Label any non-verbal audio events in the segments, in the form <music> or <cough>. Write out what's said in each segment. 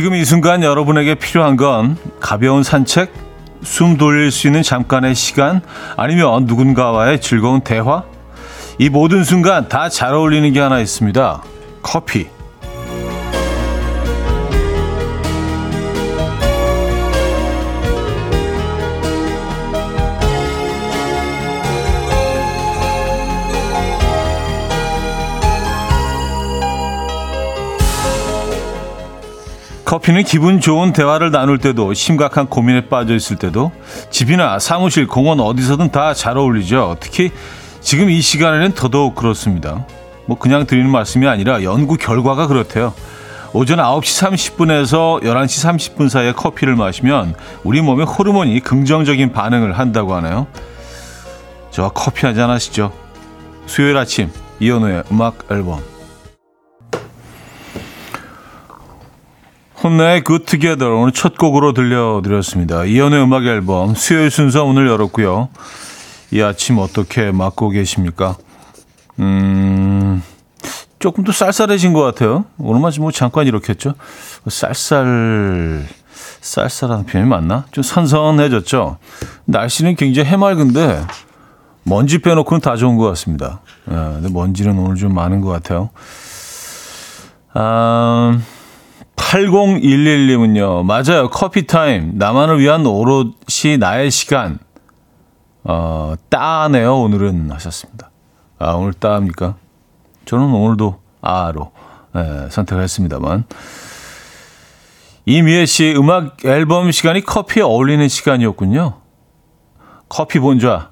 지금 이 순간 여러분에게 필요한 건 가벼운 산책, 숨 돌릴 수 있는 잠깐의 시간, 아니면 누군가와의 즐거운 대화? 이 모든 순간 다 잘 어울리는 게 하나 있습니다. 커피. 커피는 기분 좋은 대화를 나눌 때도 심각한 고민에 빠져 있을 때도 집이나 사무실, 공원 어디서든 다 잘 어울리죠. 특히 지금 이 시간에는 더더욱 그렇습니다. 뭐 그냥 드리는 말씀이 아니라 연구 결과가 그렇대요. 오전 9시 30분에서 11시 30분 사이에 커피를 마시면 우리 몸의 호르몬이 긍정적인 반응을 한다고 하네요. 저 커피 한잔 하시죠. 수요일 아침 이현우의 음악 앨범 혼나의 Good Together 오늘 첫 곡으로 들려드렸습니다. 이연의 음악 앨범 수요일 순서 오늘 열었고요. 이 아침 어떻게 맞고 계십니까? 음, 조금 더 쌀쌀해진 것 같아요. 오늘만 뭐 잠깐 이렇게 했죠. 쌀쌀, 쌀쌀한 표현이 맞나? 좀 선선해졌죠. 날씨는 굉장히 해맑은데 먼지 빼놓고는 다 좋은 것 같습니다. 예, 근데 먼지는 오늘 좀 많은 것 같아요. 아, 8011님은요. 맞아요. 커피 타임. 나만을 위한 오롯이 나의 시간. 어, 따네요. 오늘은 하셨습니다. 아, 오늘 따입니까? 저는 오늘도 아로 네, 선택을 했습니다만. 이미애 씨 음악 앨범 시간이 커피에 어울리는 시간이었군요. 커피 본좌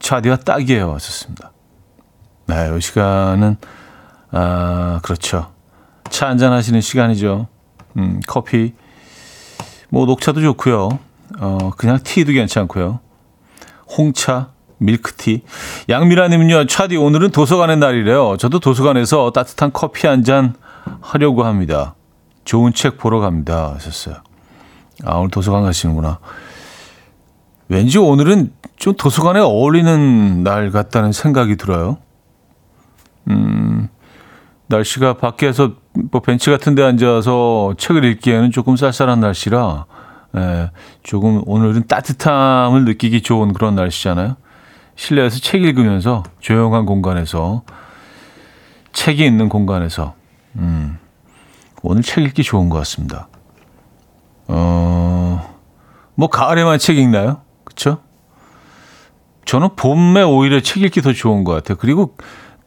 차디와 딱이에요. 하셨습니다. 네, 이 시간은 아, 그렇죠. 차 한잔 하시는 시간이죠. 음, 커피, 뭐 녹차도 좋고요. 어, 그냥 티도 괜찮고요. 홍차, 밀크티. 양미라님은요, 차디 오늘은 도서관의 날이래요. 저도 도서관에서 따뜻한 커피 한 잔 하려고 합니다. 좋은 책 보러 갑니다. 하셨어요. 아, 오늘 도서관 가시는구나. 왠지 오늘은 좀 도서관에 어울리는 날 같다는 생각이 들어요. 음, 날씨가 밖에서 뭐 벤치 같은 데 앉아서 책을 읽기에는 조금 쌀쌀한 날씨라 예, 조금 오늘은 따뜻함을 느끼기 좋은 그런 날씨잖아요. 실내에서 책 읽으면서 조용한 공간에서 책이 있는 공간에서 음, 오늘 책 읽기 좋은 것 같습니다. 어, 뭐 가을에만 책 읽나요? 그렇죠? 저는 봄에 오히려 책 읽기 더 좋은 것 같아요. 그리고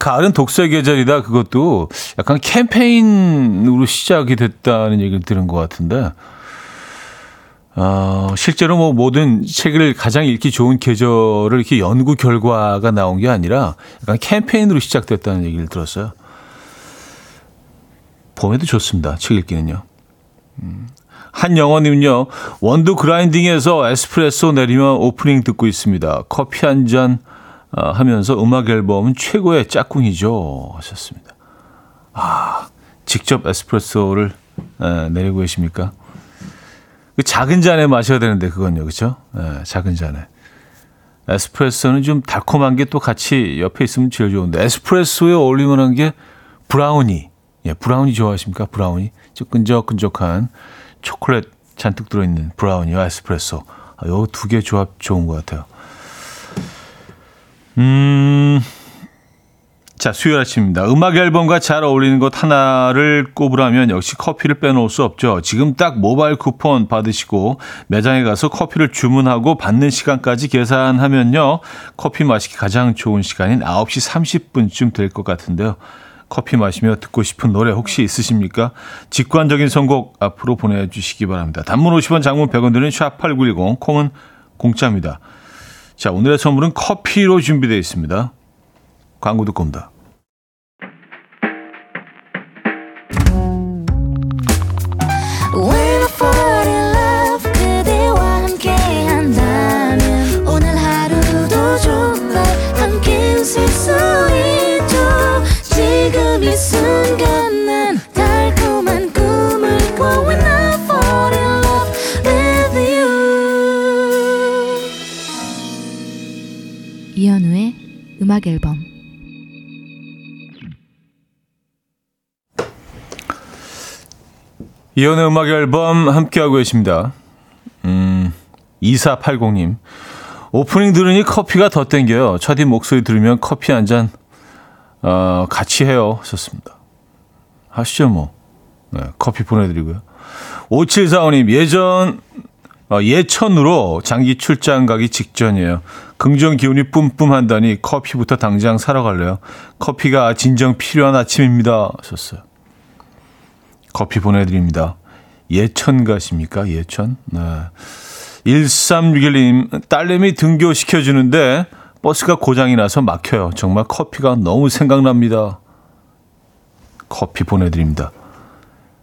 가을은 독서의 계절이다. 그것도 약간 캠페인으로 시작이 됐다는 얘기를 들은 것 같은데, 어, 실제로 뭐 모든 책을 가장 읽기 좋은 계절을 이렇게 연구 결과가 나온 게 아니라 약간 캠페인으로 시작됐다는 얘기를 들었어요. 봄에도 좋습니다. 책 읽기는요. 음. 한영원님은요, 원두 그라인딩에서 에스프레소 내리면 오프닝 듣고 있습니다. 커피 한잔 어, 하면서 음악 앨범은 최고의 짝꿍이죠. 하셨습니다. 아, 직접 에스프레소를 에, 내리고 계십니까? 그 작은 잔에 마셔야 되는데 그건요, 그렇죠? 작은 잔에. 에스프레소는 좀 달콤한 게 또 같이 옆에 있으면 제일 좋은데 에스프레소에 어울리만한 게 브라우니. 예, 브라우니 좋아하십니까? 브라우니. 좀 끈적끈적한 초콜릿 잔뜩 들어있는 브라우니와 에스프레소. 아, 요두 개 조합 좋은 것 같아요. 음, 자, 수요일 아침입니다. 음악 앨범과 잘 어울리는 것 하나를 꼽으라면 역시 커피를 빼놓을 수 없죠. 지금 딱 모바일 쿠폰 받으시고 매장에 가서 커피를 주문하고 받는 시간까지 계산하면요. 커피 마시기 가장 좋은 시간인 9시 30분쯤 될 것 같은데요. 커피 마시며 듣고 싶은 노래 혹시 있으십니까? 직관적인 선곡 앞으로 보내주시기 바랍니다. 단문 50원, 장문 100원 드는 샵8910, 콩은 공짜입니다. 자, 오늘의 선물은 커피로 준비되어 있습니다. 광고 듣고 옵니다. 이연의 음악 앨범 함께하고 계십니다. 음, 2480님. 오프닝 들으니 커피가 더 땡겨요. 차디 목소리 들으면 커피 한 잔, 어, 같이 해요. 하셨습니다. 하시죠, 뭐. 네, 커피 보내드리고요. 5745님, 예전, 어, 예천으로 장기 출장 가기 직전이에요. 긍정 기운이 뿜뿜 한다니 커피부터 당장 사러 갈래요. 커피가 진정 필요한 아침입니다. 하셨어요. 커피 보내드립니다. 예천 가십니까? 예천? 네. 1361님, 딸내미 등교시켜주는데 버스가 고장이 나서 막혀요. 정말 커피가 너무 생각납니다. 커피 보내드립니다.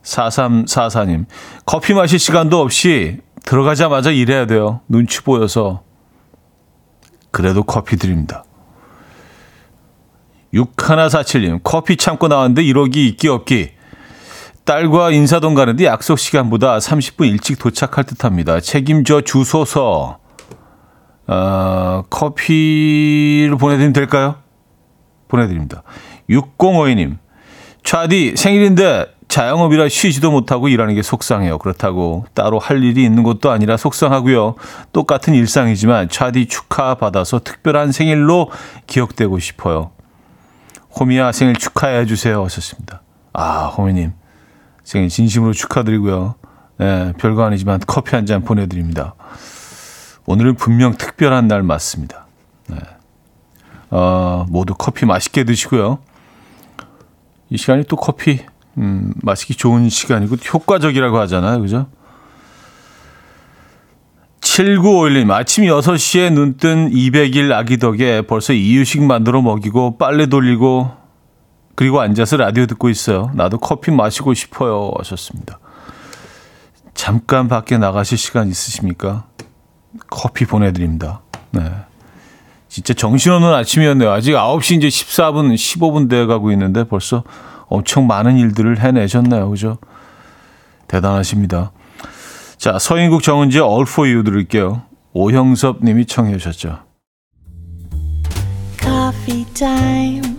4344님, 커피 마실 시간도 없이 들어가자마자 일해야 돼요. 눈치 보여서. 그래도 커피 드립니다. 6147님, 커피 참고 나왔는데 1억이 있기 없기. 딸과 인사동 가는데 약속 시간보다 30분 일찍 도착할 듯 합니다. 책임져 주소서. 어, 커피를 보내드리면 될까요? 보내드립니다. 6052님. 차디 생일인데 자영업이라 쉬지도 못하고 일하는 게 속상해요. 그렇다고 따로 할 일이 있는 것도 아니라 속상하고요. 똑같은 일상이지만 차디 축하받아서 특별한 생일로 기억되고 싶어요. 호미야 생일 축하해 주세요. 하셨습니다. 아, 호미님. 생일 진심으로 축하드리고요. 네, 별거 아니지만 커피 한 잔 보내드립니다. 오늘은 분명 특별한 날 맞습니다. 네. 어, 모두 커피 맛있게 드시고요. 이 시간이 또 커피 음, 마시기 좋은 시간이고 효과적이라고 하잖아요. 그죠? 7951님, 아침 6시에 눈 뜬 200일 아기 덕에 벌써 이유식 만들어 먹이고 빨래 돌리고 그리고 앉아서 라디오 듣고 있어요. 나도 커피 마시고 싶어요. 하셨습니다. 잠깐 밖에 나가실 시간 있으십니까? 커피 보내드립니다. 네. 진짜 정신없는 아침이었네요. 아직 9시 이제 14분, 15분 돼 가고 있는데 벌써 엄청 많은 일들을 해내셨네요. 그죠? 대단하십니다. 자, 서인국 정은지의 All For You 들을게요. 오형섭 님이 청해 주셨죠. Coffee.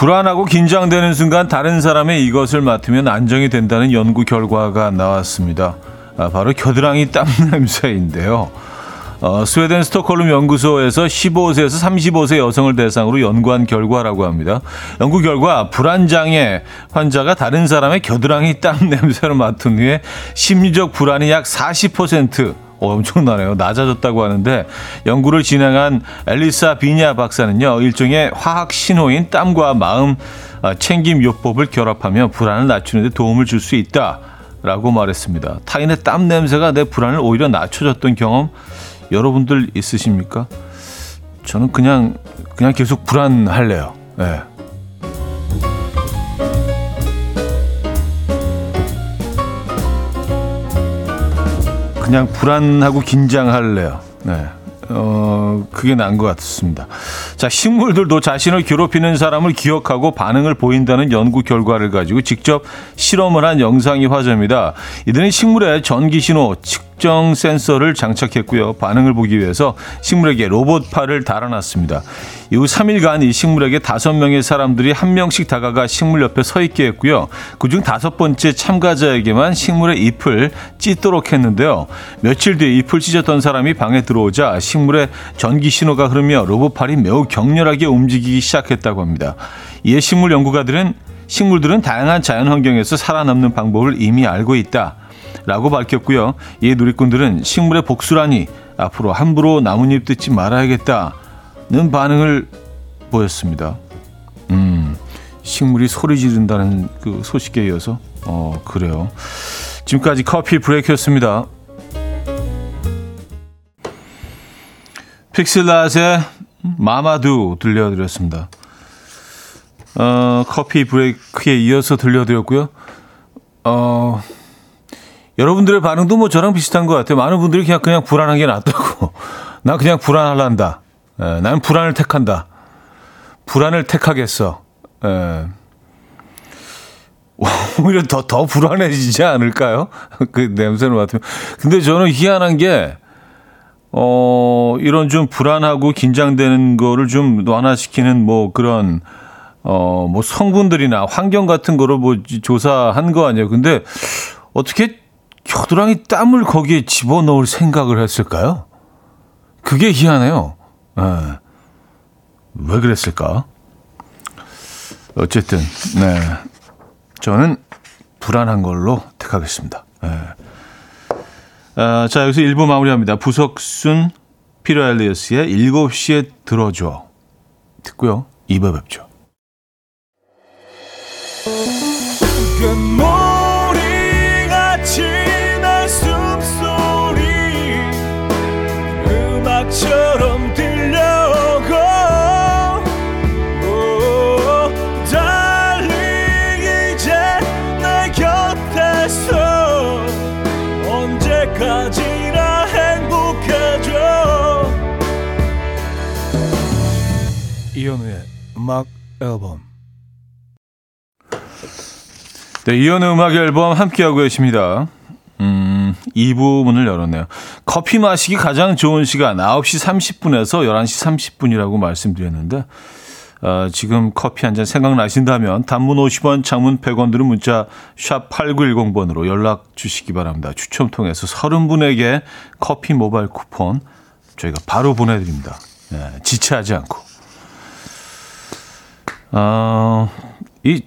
불안하고 긴장되는 순간 다른 사람의 이것을 맡으면 안정이 된다는 연구 결과가 나왔습니다. 아, 바로 겨드랑이 땀 <laughs> 냄새인데요. 어, 스웨덴 스톡홀름 연구소에서 15세에서 35세 여성을 대상으로 연구한 결과라고 합니다. 연구 결과 불안장애 환자가 다른 사람의 겨드랑이 땀 <laughs> 냄새를 맡은 후에 심리적 불안이 약 40% 어, 엄청나네요. 낮아졌다고 하는데 연구를 진행한 엘리사 비냐 박사는요. 일종의 화학 신호인 땀과 마음 아, 챙김 요법을 결합하며 불안을 낮추는 데 도움을 줄 수 있다. 라고 말했습니다. 타인의 땀 냄새가 내 불안을 오히려 낮춰줬던 경험 여러분들 있으십니까? 저는 그냥 그냥 계속 불안할래요. 네. 그냥 불안하고 긴장할래요. 네. 어, 그게 나은 것 같습니다. 자, 식물들도 자신을 괴롭히는 사람을 기억하고 반응을 보인다는 연구 결과를 가지고 직접 실험을 한 영상이 화제입니다. 이들은 식물의 전기 신호, 측정 센서를 장착했고요. 반응을 보기 위해서 식물에게 로봇 팔을 달아놨습니다. 이후 3일간 이 식물에게 다섯 명의 사람들이 한 명씩 다가가 식물 옆에 서 있게 했고요. 그중 다섯 번째 참가자에게만 식물의 잎을 찢도록 했는데요. 며칠 뒤에 잎을 찢었던 사람이 방에 들어오자 식물의 전기 신호가 흐르며 로봇 팔이 매우 격렬하게 움직이기 시작했다고 합니다. 이에 식물 연구가들은 식물들은 다양한 자연 환경에서 살아남는 방법을 이미 알고 있다. 라고 밝혔고요. 이 누리꾼들은 식물의 복수라니 앞으로 함부로 나뭇잎 뜯지 말아야겠다는 반응을 보였습니다. 음, 식물이 소리 지른다는 그 소식에 이어서 어 그래요. 지금까지 커피 브레이크였습니다. 픽슬라의 마마두 들려드렸습니다. 어, 커피 브레이크에 이어서 들려드렸고요. 어, 여러분들의 반응도 뭐 저랑 비슷한 것 같아요. 많은 분들이 그냥, 그냥 불안한 게 낫다고. <laughs> 난 그냥 불안할란다. 예, 나는 불안을 택한다. 불안을 택하겠어. 예. <laughs> 오히려 더, 더 불안해지지 않을까요? <laughs> 그 냄새를 맡으면. 근데 저는 희한한 게, 어, 이런 좀 불안하고 긴장되는 거를 좀 완화시키는 뭐 그런, 어, 뭐 성분들이나 환경 같은 거를 뭐 조사한 거 아니에요. 근데 어떻게 겨드랑이 땀을 거기에 집어넣을 생각을 했을까요? 그게 희한해요. 네. 왜 그랬을까? 어쨌든, 네. 저는 불안한 걸로 택하겠습니다. 네. 아, 자, 여기서 1부 마무리합니다. 부석순 피터 엘리어스의 7시에 들어줘. 듣고요. 2부 뵙죠. 음악 앨범. 네, 이현우 음악 앨범 함께하고 계십니다. 음, 2부 문을 열었네요. 커피 마시기 가장 좋은 시간 9시 30분에서 11시 30분이라고 말씀드렸는데 어, 지금 커피 한 잔 생각나신다면 단문 50원, 장문 100원 들은 문자 샵 8910번으로 연락 주시기 바랍니다. 추첨 통해서 30분에게 커피 모바일 쿠폰 저희가 바로 보내드립니다. 네, 지체하지 않고. 어, 이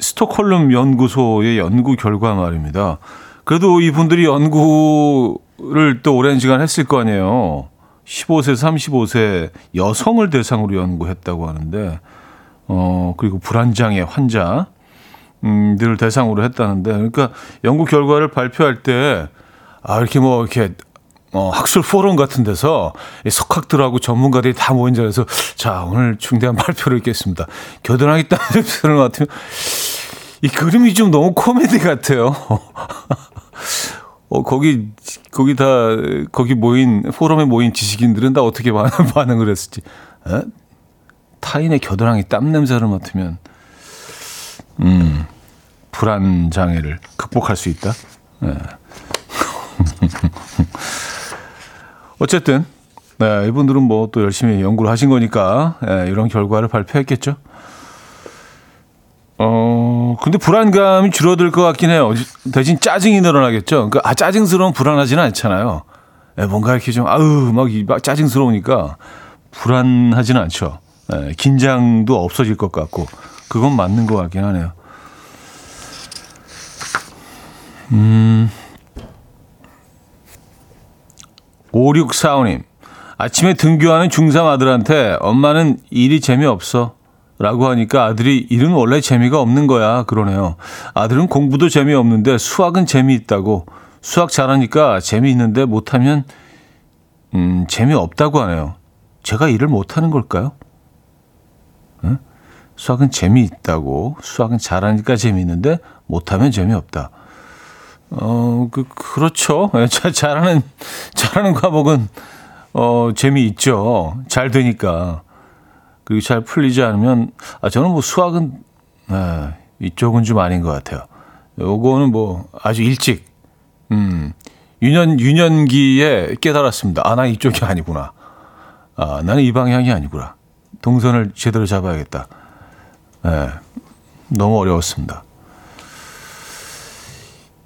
스톡홀름 연구소의 연구 결과 말입니다. 그래도 이분들이 연구를 또 오랜 시간 했을 거 아니에요. 15세, 35세 여성을 대상으로 연구했다고 하는데, 어, 그리고 불안장애 환자, 음, 들을 대상으로 했다는데, 그러니까 연구 결과를 발표할 때, 아, 이렇게 뭐, 이렇게 어, 학술 포럼 같은 데서 석학들하고 전문가들이 다 모인 자리에서 자, 오늘 중대한 발표를 읽겠습니다. 겨드랑이 땀을 <laughs> 것 같으면 이 그림이 좀 너무 코미디 같아요. <laughs> 어, 거기, 거기 다, 거기 모인, 포럼에 모인 지식인들은 다 어떻게 <laughs> 반응을 했을지. 에? 타인의 겨드랑이 땀 냄새를 맡으면, 음, 불안 장애를 극복할 수 있다. 네. 어쨌든 네, 이분들은 뭐 또 열심히 연구를 하신 거니까 네, 이런 결과를 발표했겠죠. 어, 근데 불안감이 줄어들 것 같긴 해요. 대신 짜증이 늘어나겠죠. 그러니까 아 짜증스러운 불안하지는 않잖아요. 네, 뭔가 이렇게 좀 아우 막, 막 짜증스러우니까 불안하지는 않죠. 네, 긴장도 없어질 것 같고 그건 맞는 것 같긴 하네요. 음. 5645님. 아침에 등교하는 중3 아들한테 엄마는 일이 재미없어. 라고 하니까 아들이 일은 원래 재미가 없는 거야. 그러네요. 아들은 공부도 재미없는데 수학은 재미있다고. 수학 잘하니까 재미있는데 못하면, 음, 재미없다고 하네요. 제가 일을 못하는 걸까요? 응? 수학은 재미있다고. 수학은 잘하니까 재미있는데 못하면 재미없다. 어, 그, 그렇죠. 예, 잘, 잘하는, 잘하는 과목은, 어, 재미있죠. 잘 되니까. 그리고 잘 풀리지 않으면, 아, 저는 뭐 수학은, 아, 이쪽은 좀 아닌 것 같아요. 요거는 뭐 아주 일찍, 음, 유년, 유년기에 깨달았습니다. 아, 나 이쪽이 아니구나. 아, 나는 이 방향이 아니구나. 동선을 제대로 잡아야겠다. 예, 너무 어려웠습니다.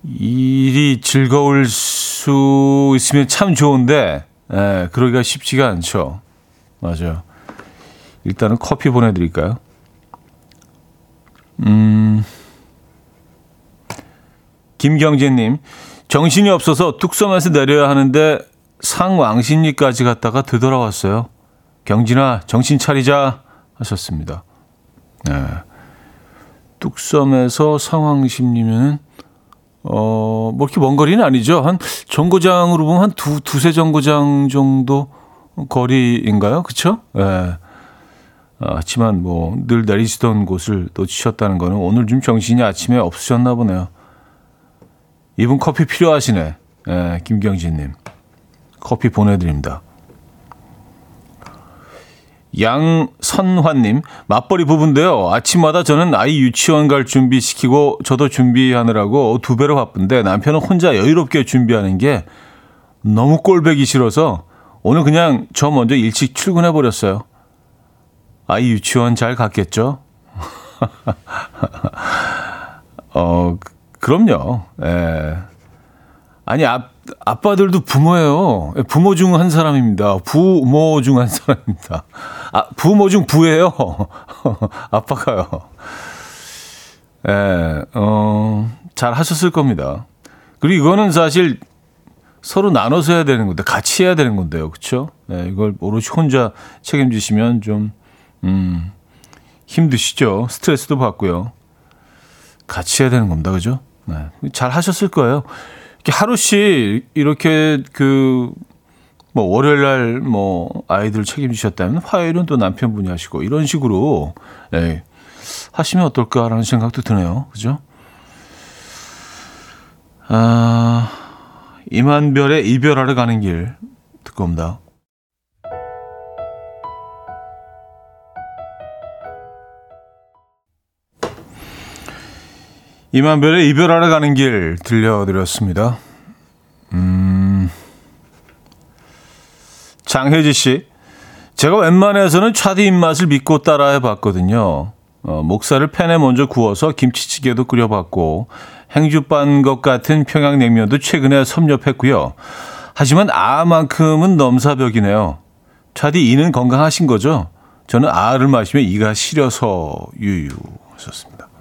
일이 즐거울 수 있으면 참 좋은데, 예, 그러기가 쉽지가 않죠. 맞아요. 일단은 커피 보내드릴까요? 음, 김경재님, 정신이 없어서 뚝섬에서 내려야 하는데 상왕십리까지 갔다가 되돌아왔어요. 경진아, 정신 차리자 하셨습니다. 네. 뚝섬에서 상황심리면은 어, 뭐 이렇게 먼 거리는 아니죠. 한 정거장으로 보면 한 두, 두세 정거장 정도 거리인가요? 그쵸? 예. 네. 아, 하지만 뭐 늘 내리시던 곳을 놓치셨다는 거는 오늘 좀 정신이 아침에 없으셨나 보네요. 이분 커피 필요하시네. 예, 김경진님. 커피 보내드립니다. 양선환님, 맞벌이 부부인데요. 아침마다 저는 아이 유치원 갈 준비시키고 저도 준비하느라고 두 배로 바쁜데 남편은 혼자 여유롭게 준비하는 게 너무 꼴배기 싫어서 오늘 그냥 저 먼저 일찍 출근해 버렸어요. 아이 유치원 잘 갔겠죠? <laughs> 어, 그럼요. 예. 아니, 아, 아빠들도 부모예요. 부모 중 한 사람입니다. 부모 중 한 사람입니다. 아, 부모 중 부예요. <laughs> 아빠가요. 예, 어, 잘 하셨을 겁니다. 그리고 이거는 사실 서로 나눠서 해야 되는 건데, 같이 해야 되는 건데요. 그쵸? 예, 이걸 오롯이 혼자 책임지시면 좀, 음, 힘드시죠? 스트레스도 받고요. 같이 해야 되는 겁니다. 그죠? 네. 잘 하셨을 거예요. 하루씩 이렇게 그, 뭐, 월요일 날 뭐, 아이들 책임지셨다면 화요일은 또 남편분이 하시고 이런 식으로, 예, 하시면 어떨까라는 생각도 드네요. 그죠? 아, 이만별의 이별하러 가는 길 듣고 옵니다. 이만별의 이별하러 가는 길 들려드렸습니다. 음, 장혜지 씨. 제가 웬만해서는 차디 입맛을 믿고 따라해 봤거든요. 어, 목살을 팬에 먼저 구워서 김치찌개도 끓여봤고 행주 빤것 같은 평양냉면도 최근에 섭렵했고요. 하지만 아만큼은 넘사벽이네요. 차디 이는 건강하신 거죠? 저는 아를 마시면 이가 시려서 유유 하셨습니다.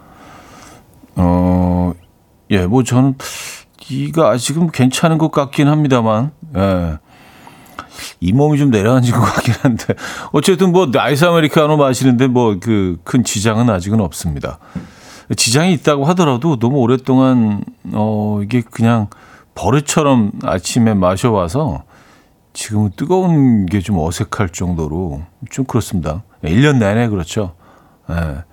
어, 예, 뭐 저는 이가 아직은 괜찮은 것 같긴 합니다만, 예. 이 몸이 좀 내려앉은 것 같긴 한데, 어쨌든 뭐 아이스 아메리카노 마시는데 뭐 그 큰 지장은 아직은 없습니다. 지장이 있다고 하더라도 너무 오랫동안, 어, 이게 그냥 버릇처럼 아침에 마셔와서 지금은 뜨거운 게 좀 어색할 정도로 좀 그렇습니다. 1년 내내 그렇죠. 예.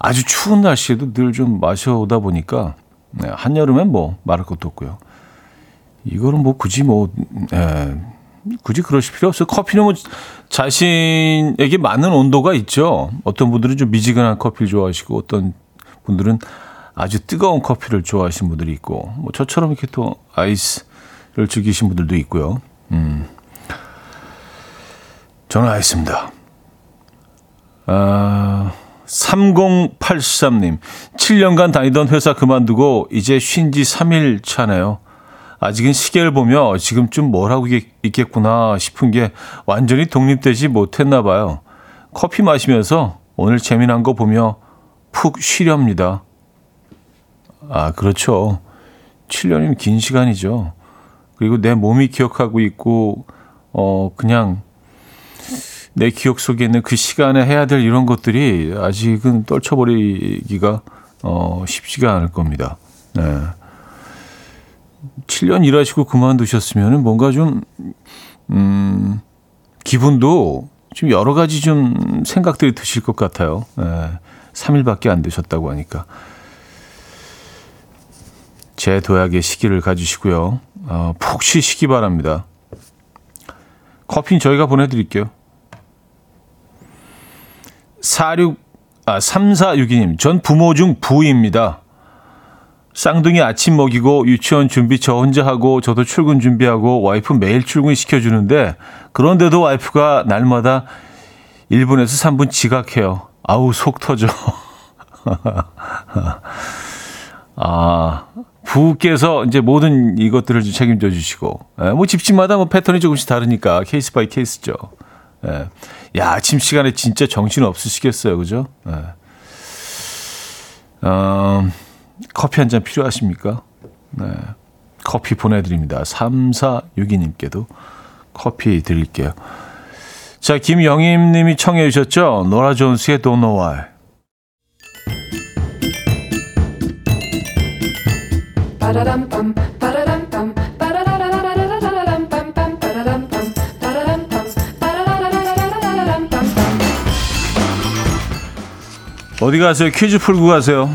아주 추운 날씨에도 늘 좀 마셔오다 보니까 네, 한여름엔 뭐 말할 것도 없고요. 이거는 뭐 굳이 뭐 에, 굳이 그러실 필요 없어요. 커피는 뭐 자신에게 맞는 온도가 있죠. 어떤 분들은 좀 미지근한 커피를 좋아하시고 어떤 분들은 아주 뜨거운 커피를 좋아하시는 분들이 있고 뭐 저처럼 이렇게 또 아이스를 즐기신 분들도 있고요. 음. 저는 아이스입니다. 아. 3083님, 7년간 다니던 회사 그만두고 이제 쉰 지 3일 차네요. 아직은 시계를 보며 지금쯤 뭘 하고 있겠구나 싶은 게 완전히 독립되지 못했나 봐요. 커피 마시면서 오늘 재미난 거 보며 푹 쉬렵니다. 아, 그렇죠. 7년이면 긴 시간이죠. 그리고 내 몸이 기억하고 있고, 어, 그냥 내 기억 속에 있는 그 시간에 해야 될 이런 것들이 아직은 떨쳐버리기가 어, 쉽지가 않을 겁니다. 네. 7년 일하시고 그만두셨으면 뭔가 좀, 음, 기분도 좀 여러 가지 좀 생각들이 드실 것 같아요. 네. 3일밖에 안 되셨다고 하니까. 제 도약의 시기를 가지시고요. 어, 푹 쉬시기 바랍니다. 커피는 저희가 보내드릴게요. 46, 아, 3462님, 전 부모 중 부입니다. 쌍둥이 아침 먹이고 유치원 준비 저 혼자 하고 저도 출근 준비하고 와이프 매일 출근 시켜주는데 그런데도 와이프가 날마다 1분에서 3분 지각해요. 아우, 속 터져. <laughs> 아, 부께서 이제 모든 이것들을 책임져 주시고, 예, 뭐 집집마다 뭐 패턴이 조금씩 다르니까 case by case죠. 예. 야, 아침 시간에 진짜 정신 없으시겠어요. 그죠? 예. 어, 커피 한 잔 필요하십니까? 네. 커피 보내드립니다. 3462님께도 커피 드릴게요. 자, 김영임 님이 청해 주셨죠? 노라 존스의 Don't Know Why. 어디 가세요? 퀴즈 풀고 가세요.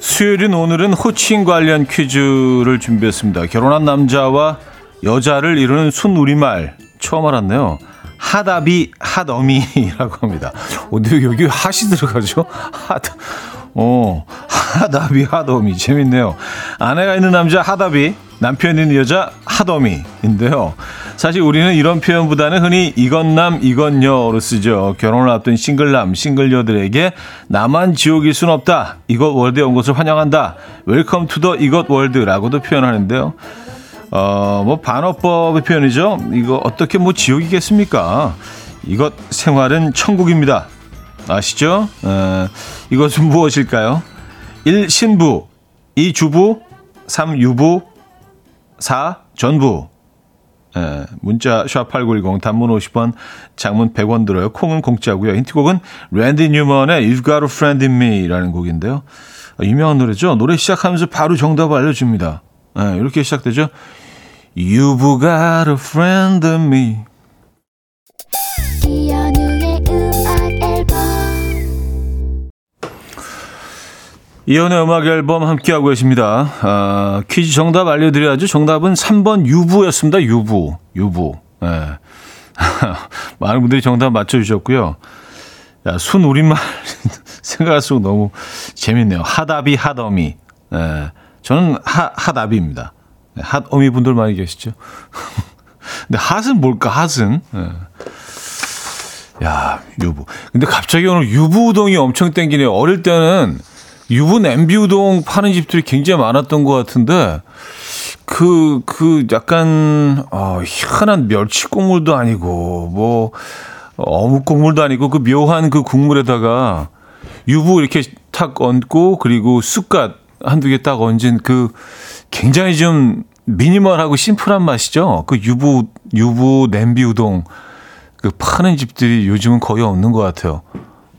수요일인 오늘은 호칭 관련 퀴즈를 준비했습니다. 결혼한 남자와 여자를 이루는 순우리말 처음 알았네요. 하다비 하더미라고 <laughs> 합니다. 근데 여기 하시 들어가죠? 하다. 어, 하다비 하더미 재밌네요. 아내가 있는 남자 하다비, 남편 있는 여자 하더미인데요. 사실 우리는 이런 표현보다는 흔히 이건남 이건여로 쓰죠. 결혼을 앞둔 싱글남 싱글여들에게 나만 지옥일 순 없다. 이것 월드에 온 것을 환영한다. 웰컴 투 더 이것 월드라고도 표현하는데요. 어, 뭐 반어법의 표현이죠. 이거 어떻게 뭐 지옥이겠습니까? 이것 생활은 천국입니다. 아시죠? 어, 이것은 무엇일까요? 1. 신부 2. 주부 3. 유부 4. 전부 예, 문자 샵8910 단문 50원 장문 100원 들어요. 콩은 공짜고요. 힌트곡은 랜디 뉴먼의 You've Got a Friend in Me라는 곡인데요. 아, 유명한 노래죠. 노래 시작하면서 바로 정답을 알려줍니다. 예, 이렇게 시작되죠. You've got a friend in me. 이연우의 음악 앨범 함께하고 계십니다. 아, 퀴즈 정답 알려드려야죠. 정답은 3번 유부였습니다. 유부. 유부. 예. <laughs> 많은 분들이 정답 맞춰주셨고요. 야, 순 우리말 <laughs> 생각할수록 너무 재밌네요. 하다비 하더미. 예. 저는 하, 하다비입니다. 네, 핫어미 분들 많이 계시죠? <laughs> 근데 핫은 뭘까, 핫은? 네. 야, 유부. 근데 갑자기 오늘 유부 우동이 엄청 땡기네요. 어릴 때는 유부 냄비 우동 파는 집들이 굉장히 많았던 것 같은데, 그, 그 약간, 어, 희한한 멸치 국물도 아니고, 뭐, 어묵 국물도 아니고, 그 묘한 그 국물에다가 유부 이렇게 탁 얹고, 그리고 쑥갓 한두 개 딱 얹은 그 굉장히 좀 미니멀하고 심플한 맛이죠. 그 유부 유부 냄비 우동 그 파는 집들이 요즘은 거의 없는 것 같아요.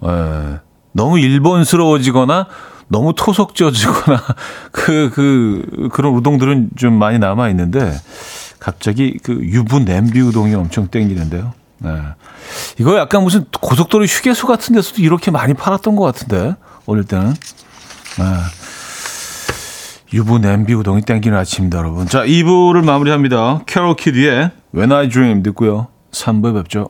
예. 너무 일본스러워지거나 너무 토속져지거나 <laughs> 그, 그, 그런 우동들은 좀 많이 남아 있는데 갑자기 그 유부 냄비 우동이 엄청 땡기는데요. 네. 이거 약간 무슨 고속도로 휴게소 같은 데서도 이렇게 많이 팔았던 것 같은데 어릴 때는. 네. 유부 냄비 우동이 땡기는 아침입니다, 여러분. 자, 2부를 마무리합니다. 캐롤 키드의 When I Dream 듣고요. 3부에 뵙죠.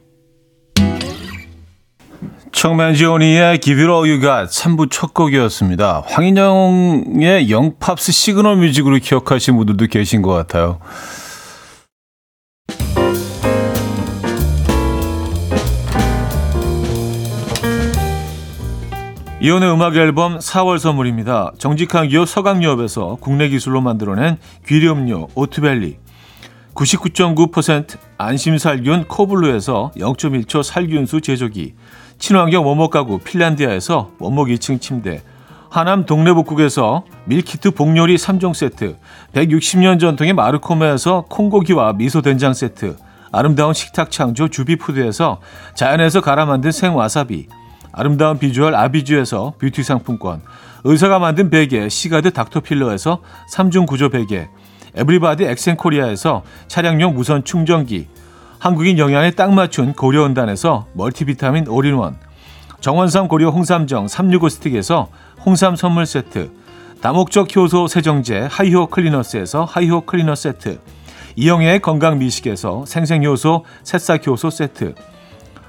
청맨지오니의 Give It All You Got 3부 첫 곡이었습니다. 황인영의 영팝스 시그널 뮤직으로 기억하시는 분들도 계신 것 같아요. 이현우의 음악 앨범 4월 선물입니다. 정직한 기업 서강유업에서 국내 기술로 만들어낸 귀리음료 오트벨리 99.9% 안심살균 코블루에서 0.1초 살균수 제조기 친환경 원목 가구 핀란디아에서 원목 2층 침대 하남 동래북국에서 밀키트 복요리 3종 세트 160년 전통의 마르코메에서 콩고기와 미소된장 세트 아름다운 식탁 창조 주비푸드에서 자연에서 갈아 만든 생와사비 아름다운 비주얼 아비주에서 뷰티 상품권 의사가 만든 베개 시가드 닥터필러에서 3중 구조 베개 에브리바디 엑센코리아에서 차량용 무선 충전기 한국인 영양에 딱 맞춘 고려원단에서 멀티비타민 올인원 정원삼 고려 홍삼정 365 스틱에서 홍삼 선물 세트 다목적 효소 세정제 하이호 클리너스에서 하이호 클리너 세트 이영애의 건강 미식에서 생생효소 새싹 효소 세트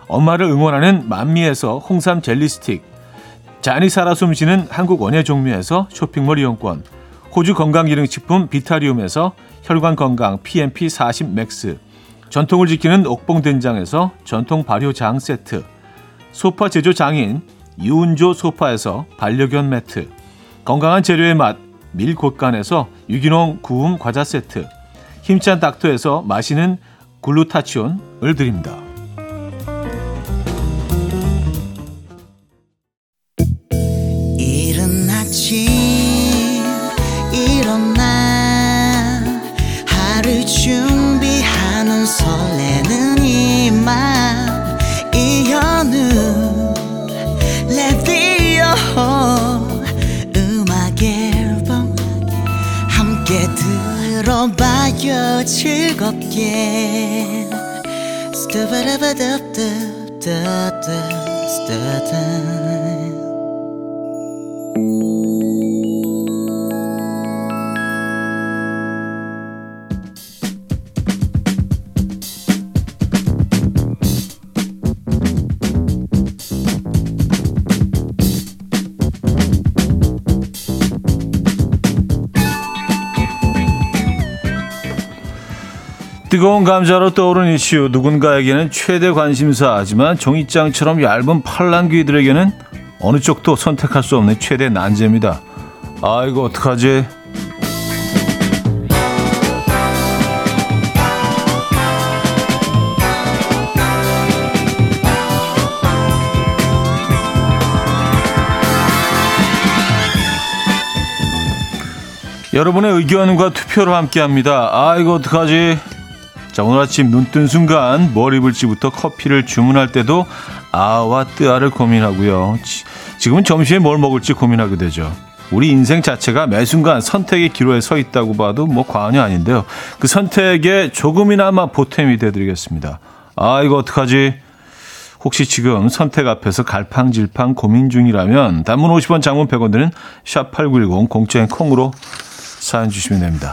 엄마를 응원하는 만미에서 홍삼 젤리 스틱 자연이 살아 숨쉬는 한국 원예 종묘에서 쇼핑몰 이용권 호주 건강기능식품 비타리움에서 혈관 건강 PMP 40 맥스 전통을 지키는 옥봉된장에서 전통 발효 장 세트 소파 제조 장인 유운조 소파에서 반려견 매트 건강한 재료의 맛 밀곳간에서 유기농 구움 과자 세트 힘찬 닥터에서 마시는 글루타치온을 드립니다. 즐겁게 뜨거운 감자로 떠오른 이슈 누군가에게는 최대 관심사 하지만 종이장처럼 얇은 팔랑귀들에게는 어느 쪽도 선택할 수 없는 최대 난제입니다. 아 이거 어떡하지? 여러분의 의견과 투표를 함께합니다. 아 이거 어떡하지? 자, 오늘 아침 눈 뜬 순간 뭘 입을지부터 커피를 주문할 때도 아와 뜨아를 고민하고요. 지금은 점심에 뭘 먹을지 고민하게 되죠. 우리 인생 자체가 매 순간 선택의 기로에 서 있다고 봐도 뭐 과언이 아닌데요. 그 선택에 조금이나마 보탬이 되드리겠습니다. 아, 이거 어떡하지? 혹시 지금 선택 앞에서 갈팡질팡 고민 중이라면 단문 50원 장문 100원 드는 샵8910 공짜인 콩으로 사연 주시면 됩니다.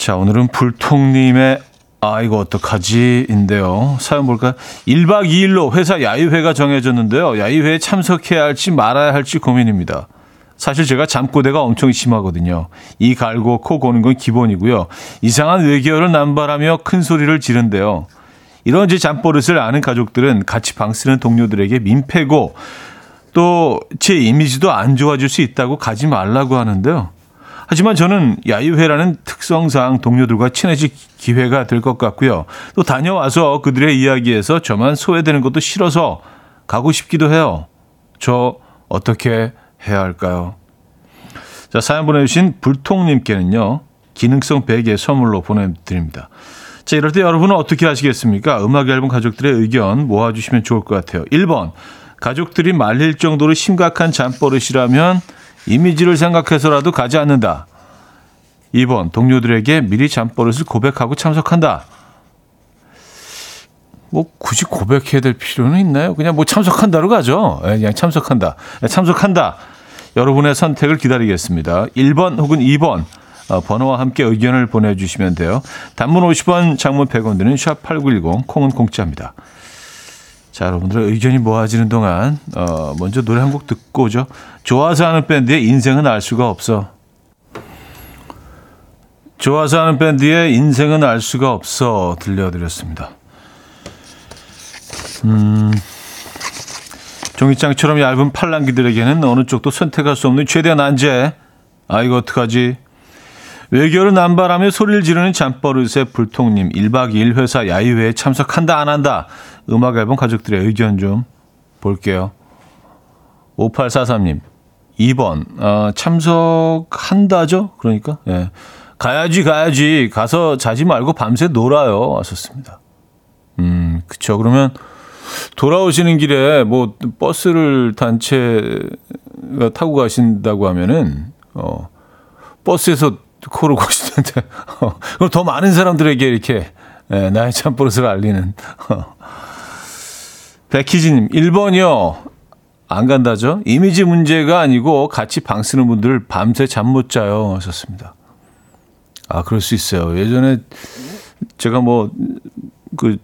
자, 오늘은 불통님의 아, 이거 어떡하지? 인데요. 사연 볼까? 1박 2일로 회사 야유회가 정해졌는데요. 야유회에 참석해야 할지 말아야 할지 고민입니다. 사실 제가 잠꼬대가 엄청 심하거든요. 이 갈고 코 고는 건 기본이고요. 이상한 외계어를 남발하며 큰 소리를 지른데요. 이런 제 잠버릇을 아는 가족들은 같이 방 쓰는 동료들에게 민폐고 또 제 이미지도 안 좋아질 수 있다고 가지 말라고 하는데요. 하지만 저는 야유회라는 특성상 동료들과 친해질 기회가 될 것 같고요. 또 다녀와서 그들의 이야기에서 저만 소외되는 것도 싫어서 가고 싶기도 해요. 저 어떻게 해야 할까요? 자, 사연 보내주신 불통님께는요, 기능성 베개 선물로 보내드립니다. 자, 이럴 때 여러분은 어떻게 하시겠습니까? 음악 앨범 가족들의 의견 모아주시면 좋을 것 같아요. 1번, 가족들이 말릴 정도로 심각한 잠버릇이라면 이미지를 생각해서라도 가지 않는다. 2번 동료들에게 미리 잠버릇을 고백하고 참석한다. 뭐 굳이 고백해야 될 필요는 있나요? 그냥 뭐 참석한다로 가죠. 예, 그냥 참석한다. 예, 참석한다. 여러분의 선택을 기다리겠습니다. 1번 혹은 2번 어, 번호와 함께 의견을 보내주시면 돼요. 단문 50원, 장문 100원 드는 샵8910, 콩은 공짜입니다. 자, 여러분들의 의견이 모아지는 동안 어, 먼저 노래 한 곡 듣고 오죠. 좋아서 하는 밴드의 인생은 알 수가 없어. 좋아서 하는 밴드의 인생은 알 수가 없어 들려드렸습니다. 음, 종이장처럼 얇은 팔랑귀들에게는 어느 쪽도 선택할 수 없는 최대 난제. 아, 이거 어떡하지? 외교를 남발하며 소리를 지르는 잠버릇의 불통님 1박 2일 회사 야유회에 참석한다 안 한다 음악 앨범 가족들의 의견 좀 볼게요. 5843님 2번 어, 참석한다죠? 그러니까? 예. 가야지 가야지. 가서 자지 말고 밤새 놀아요. 왔었습니다. 음 그쵸. 그러면 돌아오시는 길에 뭐 버스를 단체가 타고 가신다고 하면은 어 버스에서 코를 <laughs> 고시는데 어, 그럼 더 많은 사람들에게 이렇게 예, 나의 참버릇을 알리는 어. 백희진님 1번이요. 안 간다죠 이미지 문제가 아니고 같이 방 쓰는 분들 밤새 잠 못 자요. 하셨습니다. 아 그럴 수 있어요. 예전에 제가 뭐 그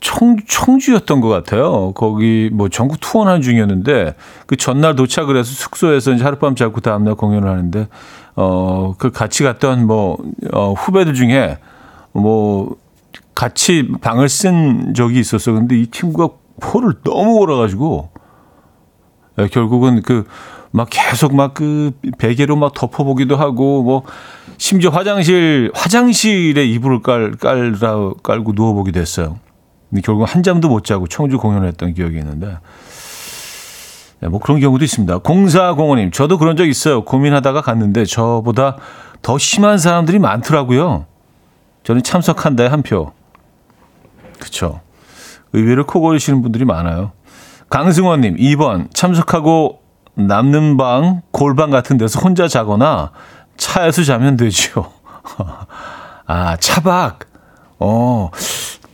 청, 청주였던 것 같아요. 거기 뭐 전국 투어하는 중이었는데 그 전날 도착을 해서 숙소에서 이제 하룻밤 자고 다음날 공연을 하는데 어, 그 같이 갔던 뭐, 어, 후배들 중에 뭐 같이 방을 쓴 적이 있었어. 근데 이 친구가 포를 너무 걸어가지고 예, 결국은 그 막 계속 막 그 베개로 막 덮어보기도 하고 뭐 심지어 화장실 화장실에 이불을 깔 깔라 깔고 누워보기도 했어요. 근데 결국 한 잠도 못 자고 청주 공연을 했던 기억이 있는데 네, 뭐 그런 경우도 있습니다. 공사공원님 저도 그런 적 있어요. 고민하다가 갔는데 저보다 더 심한 사람들이 많더라고요. 저는 참석한 다에 한 표. 그쵸. 의외로 코 고르시는 분들이 많아요. 강승원님, 2번. 참석하고 남는 방, 골방 같은 데서 혼자 자거나 차에서 자면 되죠. <laughs> 아, 차박. 어,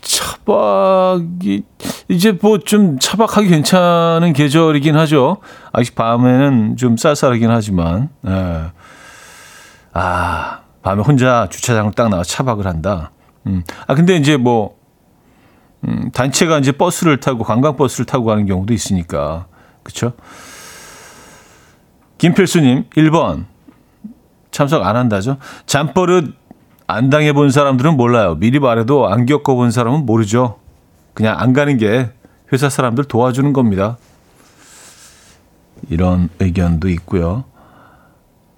차박이, 이제 뭐 좀 차박하기 괜찮은 계절이긴 하죠. 아직 밤에는 좀 쌀쌀하긴 하지만, 예. 아, 밤에 혼자 주차장을 딱 나와 차박을 한다. 음. 아, 근데 이제 뭐, 음, 단체가 이제 버스를 타고 관광버스를 타고 가는 경우도 있으니까. 그쵸? 김필수 님, 1번. 참석 안 한다죠? 잠버릇 안 당해 본 사람들은 몰라요. 미리 말해도 안 겪어 본 사람은 모르죠. 그냥 안 가는 게 회사 사람들 도와주는 겁니다. 이런 의견도 있고요.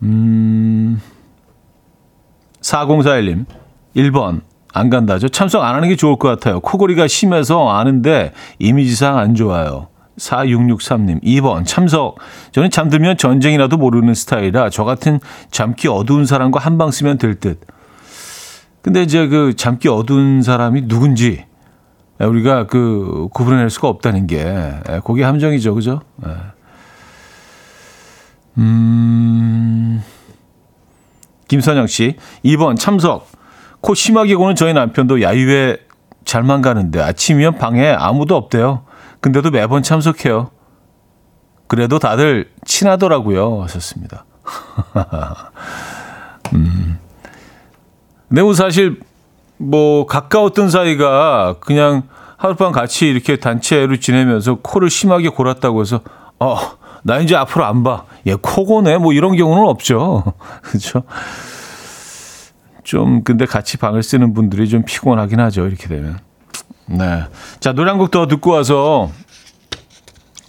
음, 4041님, 1번. 안 간다죠? 참석 안 하는 게 좋을 것 같아요. 코골이가 심해서 아는데 이미지상 안 좋아요. 4663님, 2번, 참석. 저는 잠들면 전쟁이라도 모르는 스타일이라 저 같은 잠기 어두운 사람과 한 방 쓰면 될 듯. 근데 이제 그 잠기 어두운 사람이 누군지 우리가 그 구분해낼 수가 없다는 게, 그게 함정이죠. 그죠? 음, 김선영 씨, 2번, 참석. 코 심하게 고는 저희 남편도 야유회 잘만 가는데 아침이면 방에 아무도 없대요. 근데도 매번 참석해요. 그래도 다들 친하더라고요. 하셨습니다. <laughs> 음. 근데 뭐 사실 뭐 가까웠던 사이가 그냥 하룻밤 같이 이렇게 단체로 지내면서 코를 심하게 골았다고 해서 어, 나 이제 앞으로 안 봐. 얘 코고네. 뭐 이런 경우는 없죠. <laughs> 그렇죠? 좀 근데 같이 방을 쓰는 분들이 좀 피곤하긴 하죠. 이렇게 되면. 네. 자, 노래 한 곡 더 듣고 와서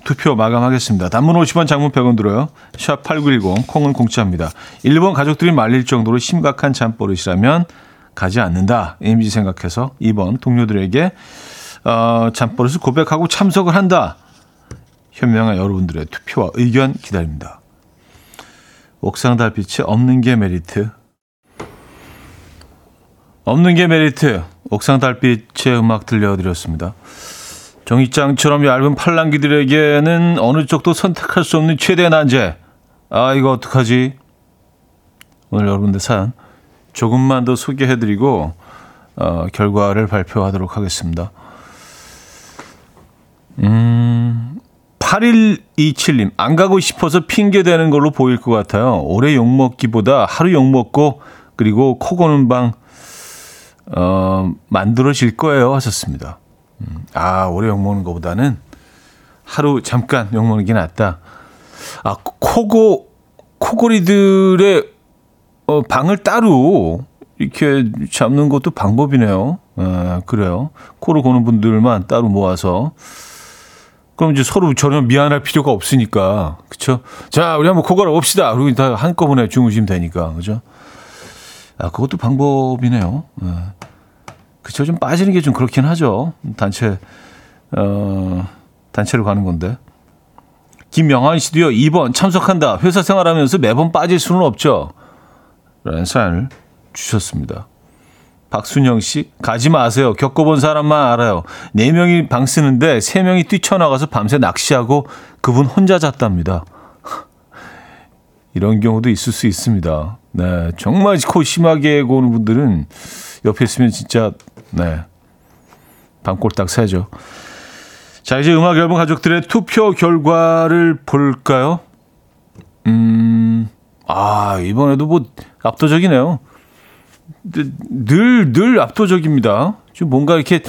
투표 마감하겠습니다. 단문 50원, 장문 100원 들어요. 샵 8910, 콩은 공짜입니다. 일본 가족들이 말릴 정도로 심각한 잠버릇이라면 가지 않는다. 이미지 생각해서 2번 동료들에게 어, 잠버릇을 고백하고 참석을 한다. 현명한 여러분들의 투표와 의견 기다립니다. 옥상 달빛이 없는 게 메리트. 없는 게 메리트. 옥상 달빛의 음악 들려드렸습니다. 정의장처럼 얇은 팔랑귀들에게는 어느 쪽도 선택할 수 없는 최대 난제. 아, 이거 어떡하지? 오늘 여러분들 사연 조금만 더 소개해드리고, 어, 결과를 발표하도록 하겠습니다. 음, 8127님, 안 가고 싶어서 핑계대는 걸로 보일 것 같아요. 오래 욕먹기보다 하루 욕먹고, 그리고 코 고는 방, 어, 만들어질 거예요. 하셨습니다. 음, 아, 오래 욕먹는 것보다는 하루 잠깐 욕먹는 게 낫다. 아, 코고, 코골이들의 어, 방을 따로 이렇게 잡는 것도 방법이네요. 아, 그래요. 코를 고는 분들만 따로 모아서. 그럼 이제 서로 전혀 미안할 필요가 없으니까. 그쵸? 자, 우리 한번 코 걸어 봅시다. 그리고 다 한꺼번에 주무시면 되니까. 그죠? 아, 그것도 방법이네요. 네. 그쵸. 좀 빠지는 게 좀 그렇긴 하죠. 단체, 어, 단체로 가는 건데. 김명환 씨도요, 2번 참석한다. 회사 생활하면서 매번 빠질 수는 없죠. 라는 사연을 주셨습니다. 박순영 씨, 가지 마세요. 겪어본 사람만 알아요. 4명이 방 쓰는데 3명이 뛰쳐나가서 밤새 낚시하고 그분 혼자 잤답니다. <laughs> 이런 경우도 있을 수 있습니다. 네. 정말 코 심하게 고는 분들은 옆에 있으면 진짜, 네. 방골딱 새죠. 자, 이제 음악 앨범 가족들의 투표 결과를 볼까요? 음, 아, 이번에도 뭐 압도적이네요. 늘, 늘 압도적입니다. 좀 뭔가 이렇게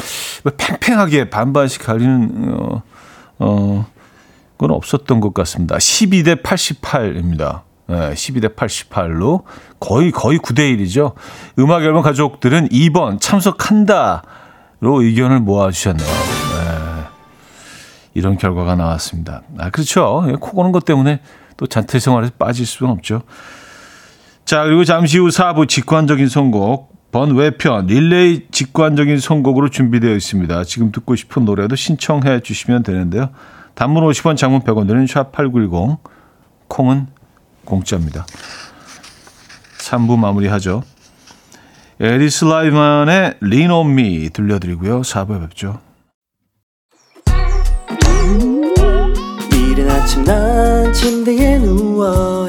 팽팽하게 반반씩 가리는, 어, 어, 건 없었던 것 같습니다. 12대 88입니다. 네, 12대 88로 거의 거의 9대 1이죠. 음악 앨범 가족들은 2번 참석한다로 의견을 모아 주셨네요. 네. 이런 결과가 나왔습니다. 아, 그렇죠. 코 고는 것 때문에 또 잔태 생활에서 빠질 수는 없죠. 자, 그리고 잠시 후 4부 직관적인 선곡, 번외편, 릴레이 직관적인 선곡으로 준비되어 있습니다. 지금 듣고 싶은 노래도 신청해 주시면 되는데요. 단문 50원, 장문 100원 드는 샵8910, 콩은 공짜입니다. 3부 마무리하죠. 에리스 라이만의 Lean on Me 들려드리고요. 4부에 뵙죠. 이른 아침 난 침대에 누워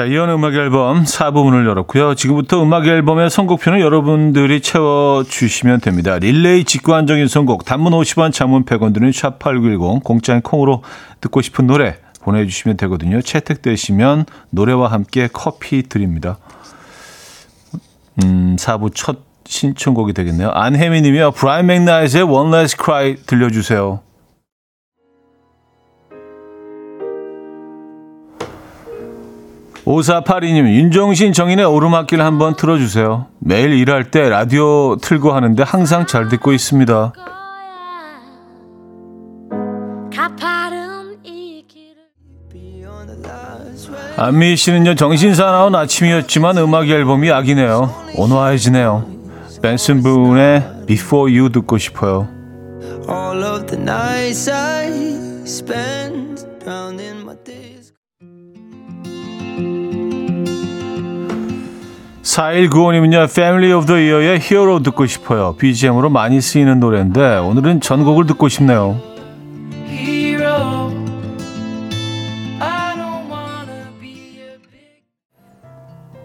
자, 이현우의 음악 앨범 4부 문을 열었고요. 지금부터 음악 앨범의 선곡표는 여러분들이 채워주시면 됩니다. 릴레이 직관적인 선곡, 단문 50원, 장문 100원 드는 샵8910, 공짜인 콩으로 듣고 싶은 노래 보내주시면 되거든요. 채택되시면 노래와 함께 커피 드립니다. 음, 4부 첫 신청곡이 되겠네요. 안혜미 님이요. 브라이언 맥나이트의 One Last Cry 들려주세요. 오사파리님, 윤종신 정인의 오르막길 한번 틀어주세요. 매일 일할 때 라디오 틀고 하는데 항상 잘 듣고 있습니다. 안미 씨는요, 정신사나운 아침이었지만 음악 앨범이 악이네요. 온화해지네요. 벤슨 분의 Before You 듣고 싶어요. All of the nights I spend drowning my days. 4195님은요, Family of the Year의 Hero 듣고 싶어요. BGM으로 많이 쓰이는 노래인데, 오늘은 전곡을 듣고 싶네요. Hero. I don't wanna be a big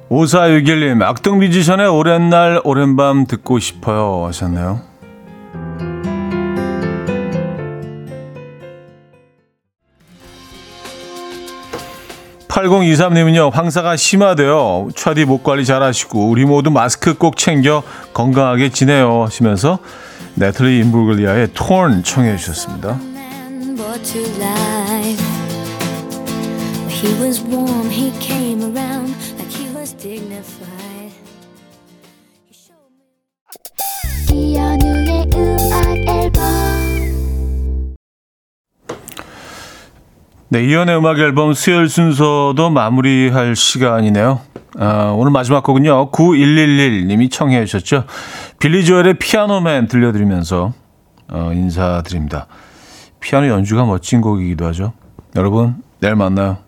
5461님, 악동 뮤지션의 오랜 날, 오랜 밤 듣고 싶어요. 하셨네요. (8023님은요) 황사가 심하대요 차디 목 관리 잘 하시고 우리 모두 마스크 꼭 챙겨 건강하게 지내요 하시면서 네틀리 임브글리아의 톤 청해 주셨습니다. 이현우의 음악 네, 이연의 음악 앨범 수요일 순서도 마무리할 시간이네요. 아, 오늘 마지막 곡은요. 9111님이 청해 주셨죠. 빌리 조엘의 피아노맨 들려드리면서 어, 인사드립니다. 피아노 연주가 멋진 곡이기도 하죠. 여러분, 내일 만나요.